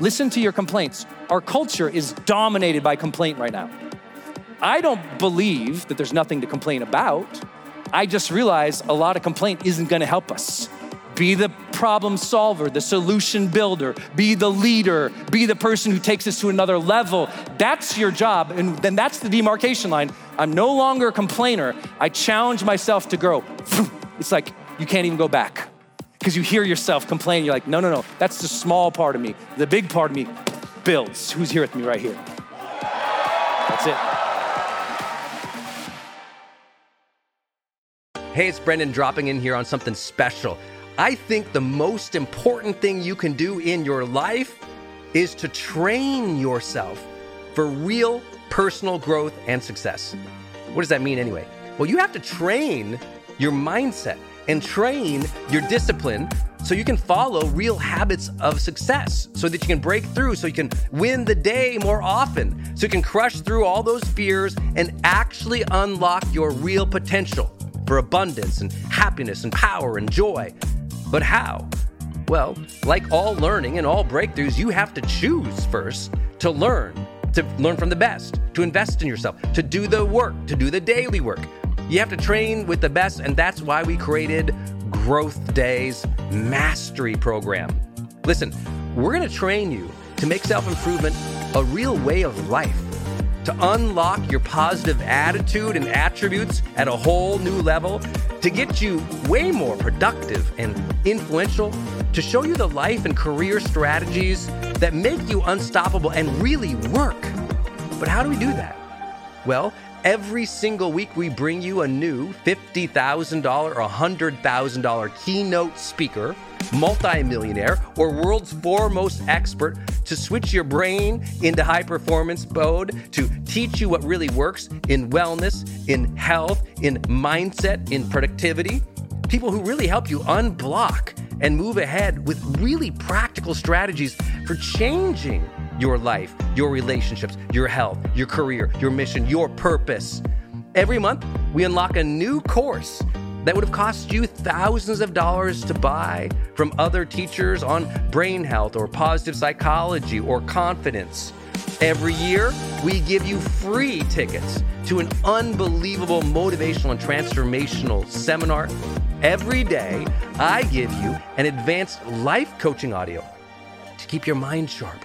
listen to your complaints. Our culture is dominated by complaint right now. I don't believe that there's nothing to complain about. I just realize a lot of complaint isn't gonna help us. Be the problem solver, the solution builder, be the leader, be the person who takes us to another level. That's your job. And then that's the demarcation line. I'm no longer a complainer. I challenge myself to grow. It's like you can't even go back because you hear yourself complain. You're like, no, no, no, that's the small part of me. The big part of me builds. Who's here with me right here? That's it. Hey, it's Brendon dropping in here on something special. I think the most important thing you can do in your life is to train yourself for real personal growth and success. What does that mean anyway? Well, you have to train your mindset and train your discipline so you can follow real habits of success, so that you can break through, so you can win the day more often, so you can crush through all those fears and actually unlock your real potential for abundance and happiness and power and joy. But how? Well, like all learning and all breakthroughs, you have to choose first to learn, to learn from the best, to invest in yourself, to do the work, to do the daily work. You have to train with the best, and that's why we created Growth Days Mastery Program. Listen, we're gonna train you to make self improvement a real way of life, to unlock your positive attitude and attributes at a whole new level, to get you way more productive and influential, to show you the life and career strategies that make you unstoppable and really work. But how do we do that? Well, Every single week, we bring you a new $50,000 or $100,000 keynote speaker, multimillionaire, or world's foremost expert to switch your brain into high performance mode, to teach you what really works in wellness, in health, in mindset, in productivity. People who really help you unblock and move ahead with really practical strategies for changing your life, your relationships, your health, your career, your mission, your purpose. Every month, we unlock a new course that would have cost you thousands of dollars to buy from other teachers on brain health or positive psychology or confidence. Every year, we give you free tickets to an unbelievable motivational and transformational seminar. Every day, I give you an advanced life coaching audio to keep your mind sharp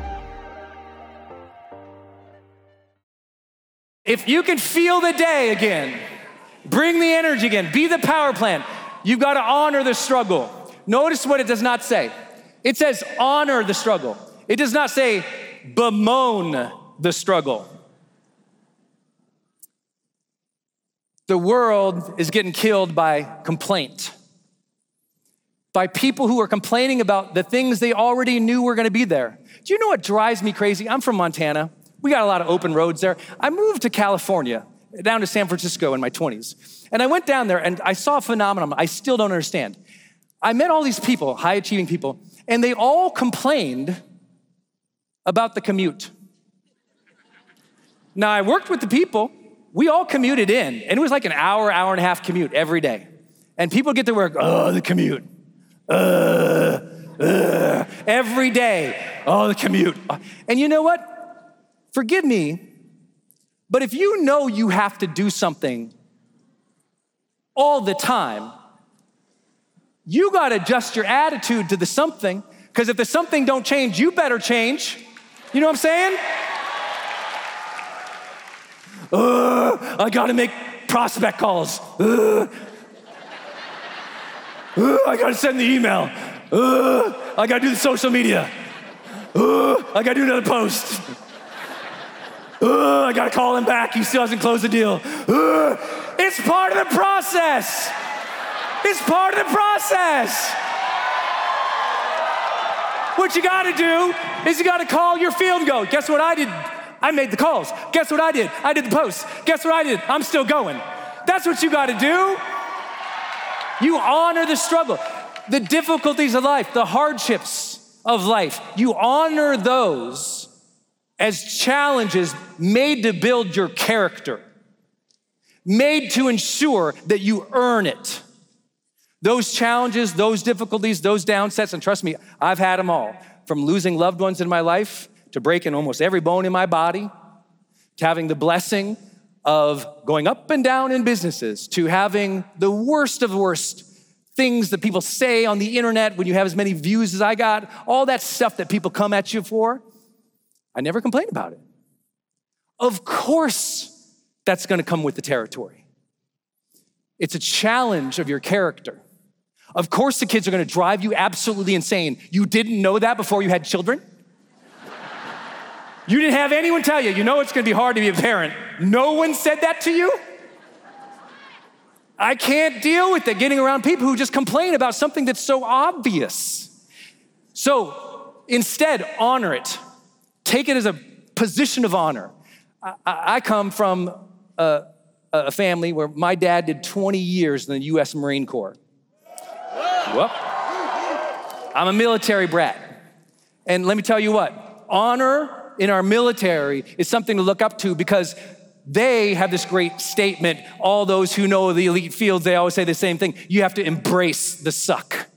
If you can feel the day again, bring the energy again, be the power plant, you've got to honor the struggle. Notice what it does not say. It says honor the struggle. It does not say bemoan the struggle. The world is getting killed by complaint, by people who are complaining about the things they already knew were gonna be there. Do you know what drives me crazy? I'm from Montana. We got a lot of open roads there. I moved to California, down to San Francisco in my 20s. And I went down there and I saw a phenomenon I still don't understand. I met all these people, high achieving people, and they all complained about the commute. Now, I worked with the people. We all commuted in, and it was like an hour, hour and a half commute every day. And people get to work, oh, the commute. Uh, uh, every day Oh, the commute. And you know what? Forgive me, but if you know you have to do something all the time, you got to adjust your attitude to the something because if the something don't change, you better change. You know what I'm saying? I got to make prospect calls. I got to send the email. I got to do the social media. I got to do another post. I got to call him back. He still hasn't closed the deal. Uh, it's part of the process. It's part of the process. What you got to do is you got to call your field and go, guess what I did? I made the calls. Guess what I did? I did the posts. Guess what I did? I'm still going. That's what you got to do. You honor the struggle, the difficulties of life, the hardships of life. You honor those as challenges made to build your character, made to ensure that you earn it. Those challenges, those difficulties, those downsets, and trust me, I've had them all. From losing loved ones in my life to breaking almost every bone in my body, to having the blessing of going up and down in businesses, to having the worst of the worst things that people say on the internet when you have as many views as I got, all that stuff that people come at you for. I never complain about it. Of course, that's gonna come with the territory. It's a challenge of your character. Of course, the kids are gonna drive you absolutely insane. You didn't know that before you had children? You didn't have anyone tell you, you know it's gonna be hard to be a parent. No one said that to you? I can't deal with it getting around people who just complain about something that's so obvious. So instead, honor it. Take it as a position of honor. I, I come from a, a, family where my dad did 20 years in the US Marine Corps. Whoop. I'm a military brat. And let me tell you what honor in our military is something to look up to because they have this great statement. All those who know the elite fields, they always say the same thing you have to embrace the suck.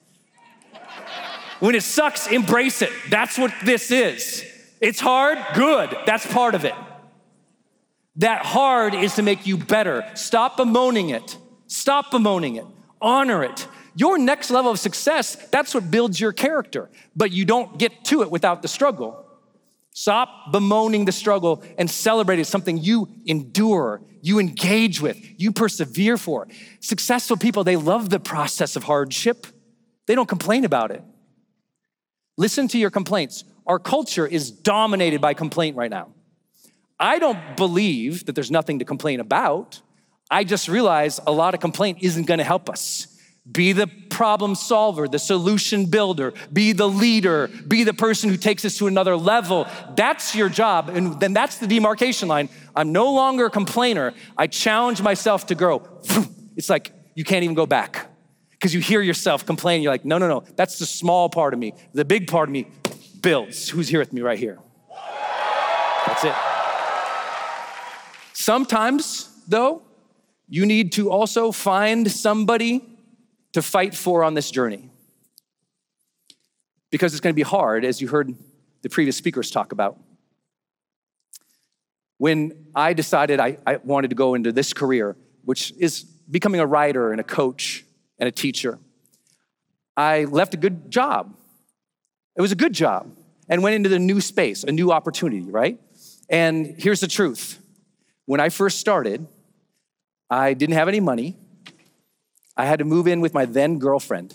When it sucks, embrace it. That's what this is. It's hard, good. That's part of it. That hard is to make you better. Stop bemoaning it. Stop bemoaning it. Honor it. Your next level of success, that's what builds your character, but you don't get to it without the struggle. Stop bemoaning the struggle and celebrate it. Something you endure, you engage with, you persevere for. Successful people, they love the process of hardship. They don't complain about it. Listen to your complaints. Our culture is dominated by complaint right now. I don't believe that there's nothing to complain about. I just realize a lot of complaint isn't gonna help us. Be the problem solver, the solution builder, be the leader, be the person who takes us to another level. That's your job. And then that's the demarcation line. I'm no longer a complainer. I challenge myself to grow. It's like you can't even go back because you hear yourself complain. You're like, no, no, no, that's the small part of me. The big part of me builds. Who's here with me right here? That's it. Sometimes, though, you need to also find somebody to fight for on this journey. Because it's going to be hard, as you heard the previous speakers talk about. When I decided I, I, wanted to go into this career, which is becoming a writer and a coach and a teacher, I left a good job it was a good job and went into the new space, a new opportunity, right? And here's the truth when I first started, I didn't have any money. I had to move in with my then girlfriend.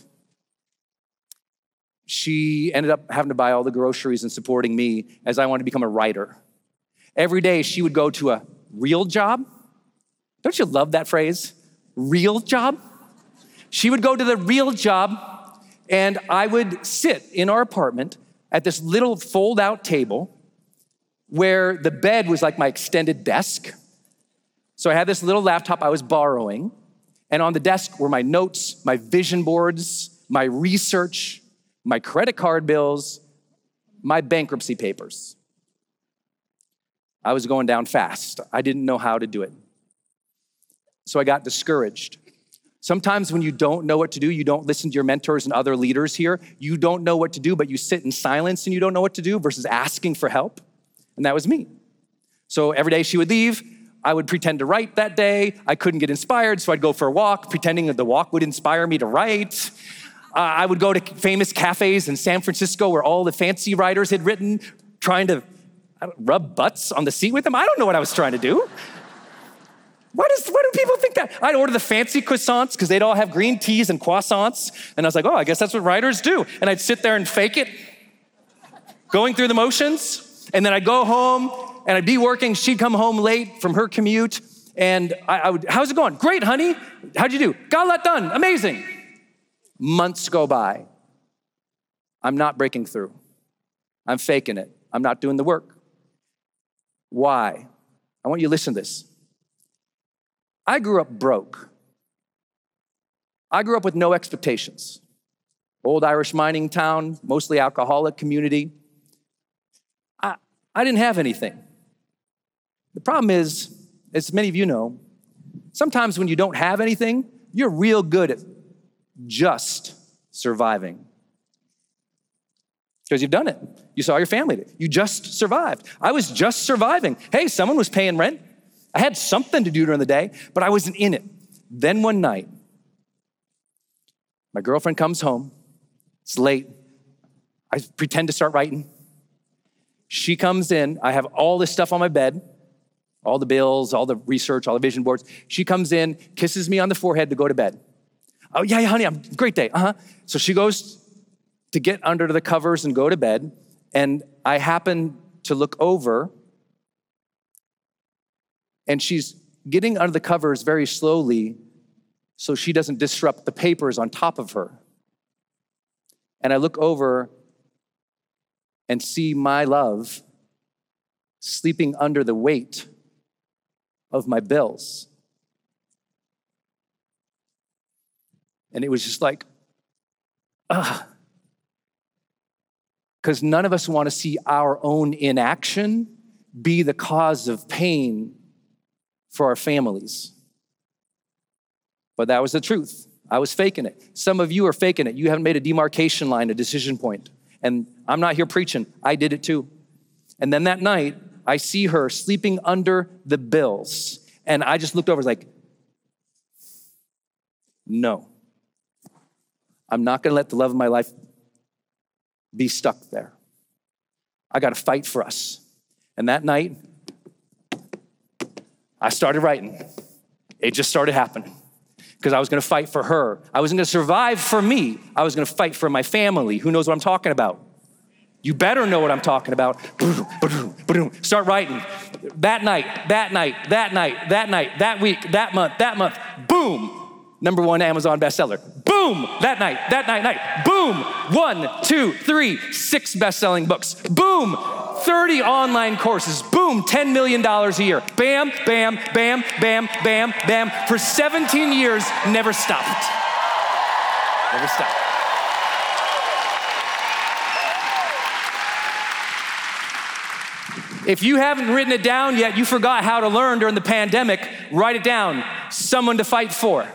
She ended up having to buy all the groceries and supporting me as I wanted to become a writer. Every day she would go to a real job. Don't you love that phrase? Real job? She would go to the real job and I would sit in our apartment at this little fold out table where the bed was like my extended desk. So I had this little laptop I was borrowing, and on the desk were my notes, my vision boards, my research, my credit card bills, my bankruptcy papers. I was going down fast. I didn't know how to do it. So I got discouraged. Sometimes when you don't know what to do, you don't listen to your mentors and other leaders here. You don't know what to do, but you sit in silence and you don't know what to do versus asking for help. And that was me. So every day she would leave, I would pretend to write that day. I couldn't get inspired, so I'd go for a walk, pretending that the walk would inspire me to write. Uh, I would go to famous cafes in San Francisco where all the fancy writers had written, trying to rub butts on the seat with them. I don't know what I was trying to do. Why, does, why do people think that? I'd order the fancy croissants because they'd all have green teas and croissants. And I was like, oh, I guess that's what writers do. And I'd sit there and fake it, going through the motions. And then I'd go home and I'd be working. She'd come home late from her commute. And I, I would, how's it going? Great, honey. How'd you do? Got a lot done. Amazing. Months go by. I'm not breaking through. I'm faking it. I'm not doing the work. Why? I want you to listen to this. I grew up broke. I grew up with no expectations. Old Irish mining town, mostly alcoholic community. I, I didn't have anything. The problem is, as many of you know, sometimes when you don't have anything, you're real good at just surviving. Because you've done it. You saw your family. You just survived. I was just surviving. Hey, someone was paying rent. I had something to do during the day, but I wasn't in it. Then one night, my girlfriend comes home. It's late. I pretend to start writing. She comes in. I have all this stuff on my bed all the bills, all the research, all the vision boards. She comes in, kisses me on the forehead to go to bed. Oh, yeah, yeah, honey, I'm great day. Uh huh. So she goes to get under the covers and go to bed. And I happen to look over and she's getting under the covers very slowly so she doesn't disrupt the papers on top of her. And I look over and see my love sleeping under the weight of my bills. And it was just like, ah. Because none of us want to see our own inaction be the cause of pain for our families. But that was the truth. I was faking it. Some of you are faking it. You haven't made a demarcation line, a decision point. And I'm not here preaching. I did it too. And then that night, I see her sleeping under the bills. And I just looked over, like, no. I'm not gonna let the love of my life be stuck there. I gotta fight for us. And that night, I started writing. It just started happening because I was going to fight for her. I wasn't going to survive for me. I was going to fight for my family. Who knows what I'm talking about? You better know what I'm talking about. Boom. Start writing. That night, that night, that night, that night, that week, that month, that month. Boom. Number one Amazon bestseller. Boom. That night, that night, night. Boom. One, two, three, six best selling books. Boom. 30 online courses. Boom, $10 million a year. Bam, bam, bam, bam, bam, bam. For 17 years, never stopped. Never stopped. If you haven't written it down yet, you forgot how to learn during the pandemic, write it down. Someone to fight for.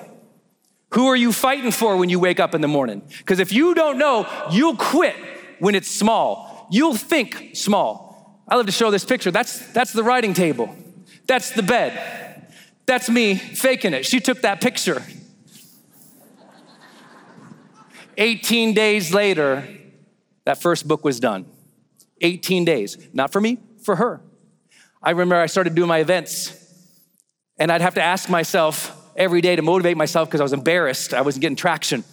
Who are you fighting for when you wake up in the morning? Because if you don't know, you'll quit when it's small you'll think small. I love to show this picture. That's, that's the writing table, that's the bed. That's me faking it. She took that picture. 18 days later, that first book was done. 18 days. Not for me, for her. I remember I started doing my events, and I'd have to ask myself every day to motivate myself because I was embarrassed. I wasn't getting traction.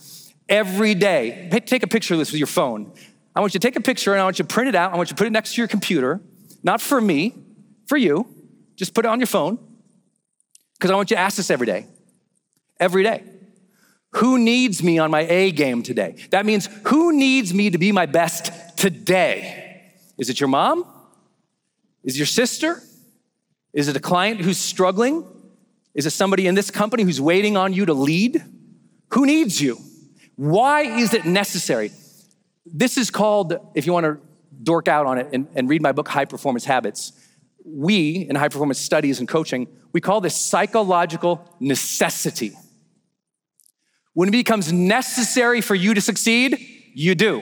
Every day, take a picture of this with your phone. I want you to take a picture and I want you to print it out. I want you to put it next to your computer, not for me, for you. Just put it on your phone because I want you to ask this every day. Every day. Who needs me on my A game today? That means who needs me to be my best today? Is it your mom? Is it your sister? Is it a client who's struggling? Is it somebody in this company who's waiting on you to lead? Who needs you? Why is it necessary? This is called, if you want to dork out on it and, and read my book, High Performance Habits, we in high performance studies and coaching, we call this psychological necessity. When it becomes necessary for you to succeed, you do.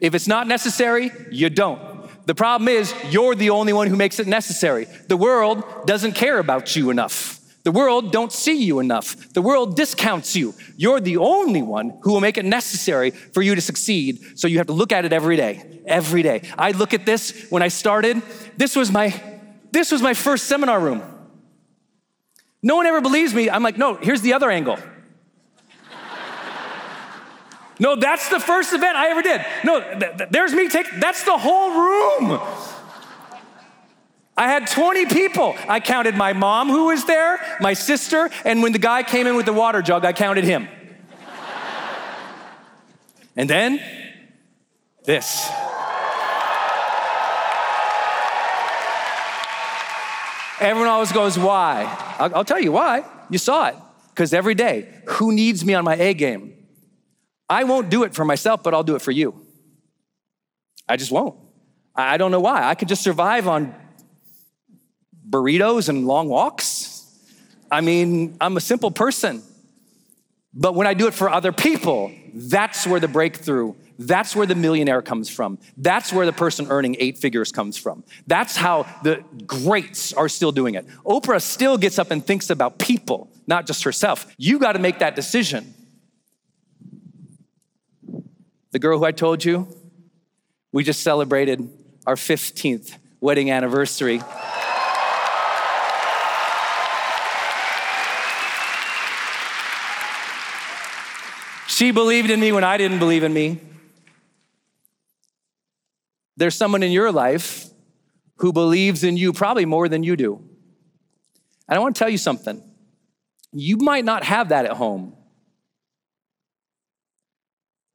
If it's not necessary, you don't. The problem is, you're the only one who makes it necessary. The world doesn't care about you enough. The world don't see you enough. The world discounts you. You're the only one who will make it necessary for you to succeed. So you have to look at it every day. Every day. I look at this when I started. This was my this was my first seminar room. No one ever believes me. I'm like, "No, here's the other angle." no, that's the first event I ever did. No, th- th- there's me take that's the whole room. I had 20 people. I counted my mom who was there, my sister, and when the guy came in with the water jug, I counted him. and then this. Everyone always goes, Why? I'll, tell you why. You saw it. Because every day, who needs me on my A game? I won't do it for myself, but I'll do it for you. I just won't. I don't know why. I could just survive on burritos and long walks. I mean, I'm a simple person. But when I do it for other people, that's where the breakthrough, that's where the millionaire comes from. That's where the person earning eight figures comes from. That's how the greats are still doing it. Oprah still gets up and thinks about people, not just herself. You got to make that decision. The girl who I told you, we just celebrated our 15th wedding anniversary. She believed in me when I didn't believe in me. There's someone in your life who believes in you probably more than you do. And I want to tell you something. You might not have that at home.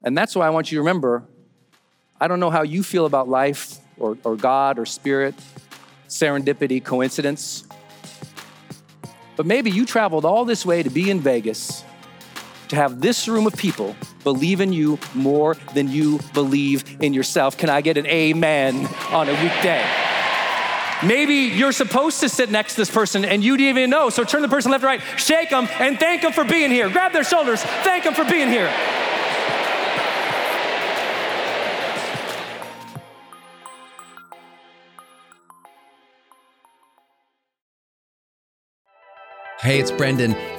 And that's why I want you to remember I don't know how you feel about life or, or God or spirit, serendipity, coincidence. But maybe you traveled all this way to be in Vegas to have this room of people believe in you more than you believe in yourself. Can I get an amen on a weekday? Maybe you're supposed to sit next to this person and you didn't even know. So turn the person left or right, shake them, and thank them for being here. Grab their shoulders, thank them for being here. Hey, it's Brendon,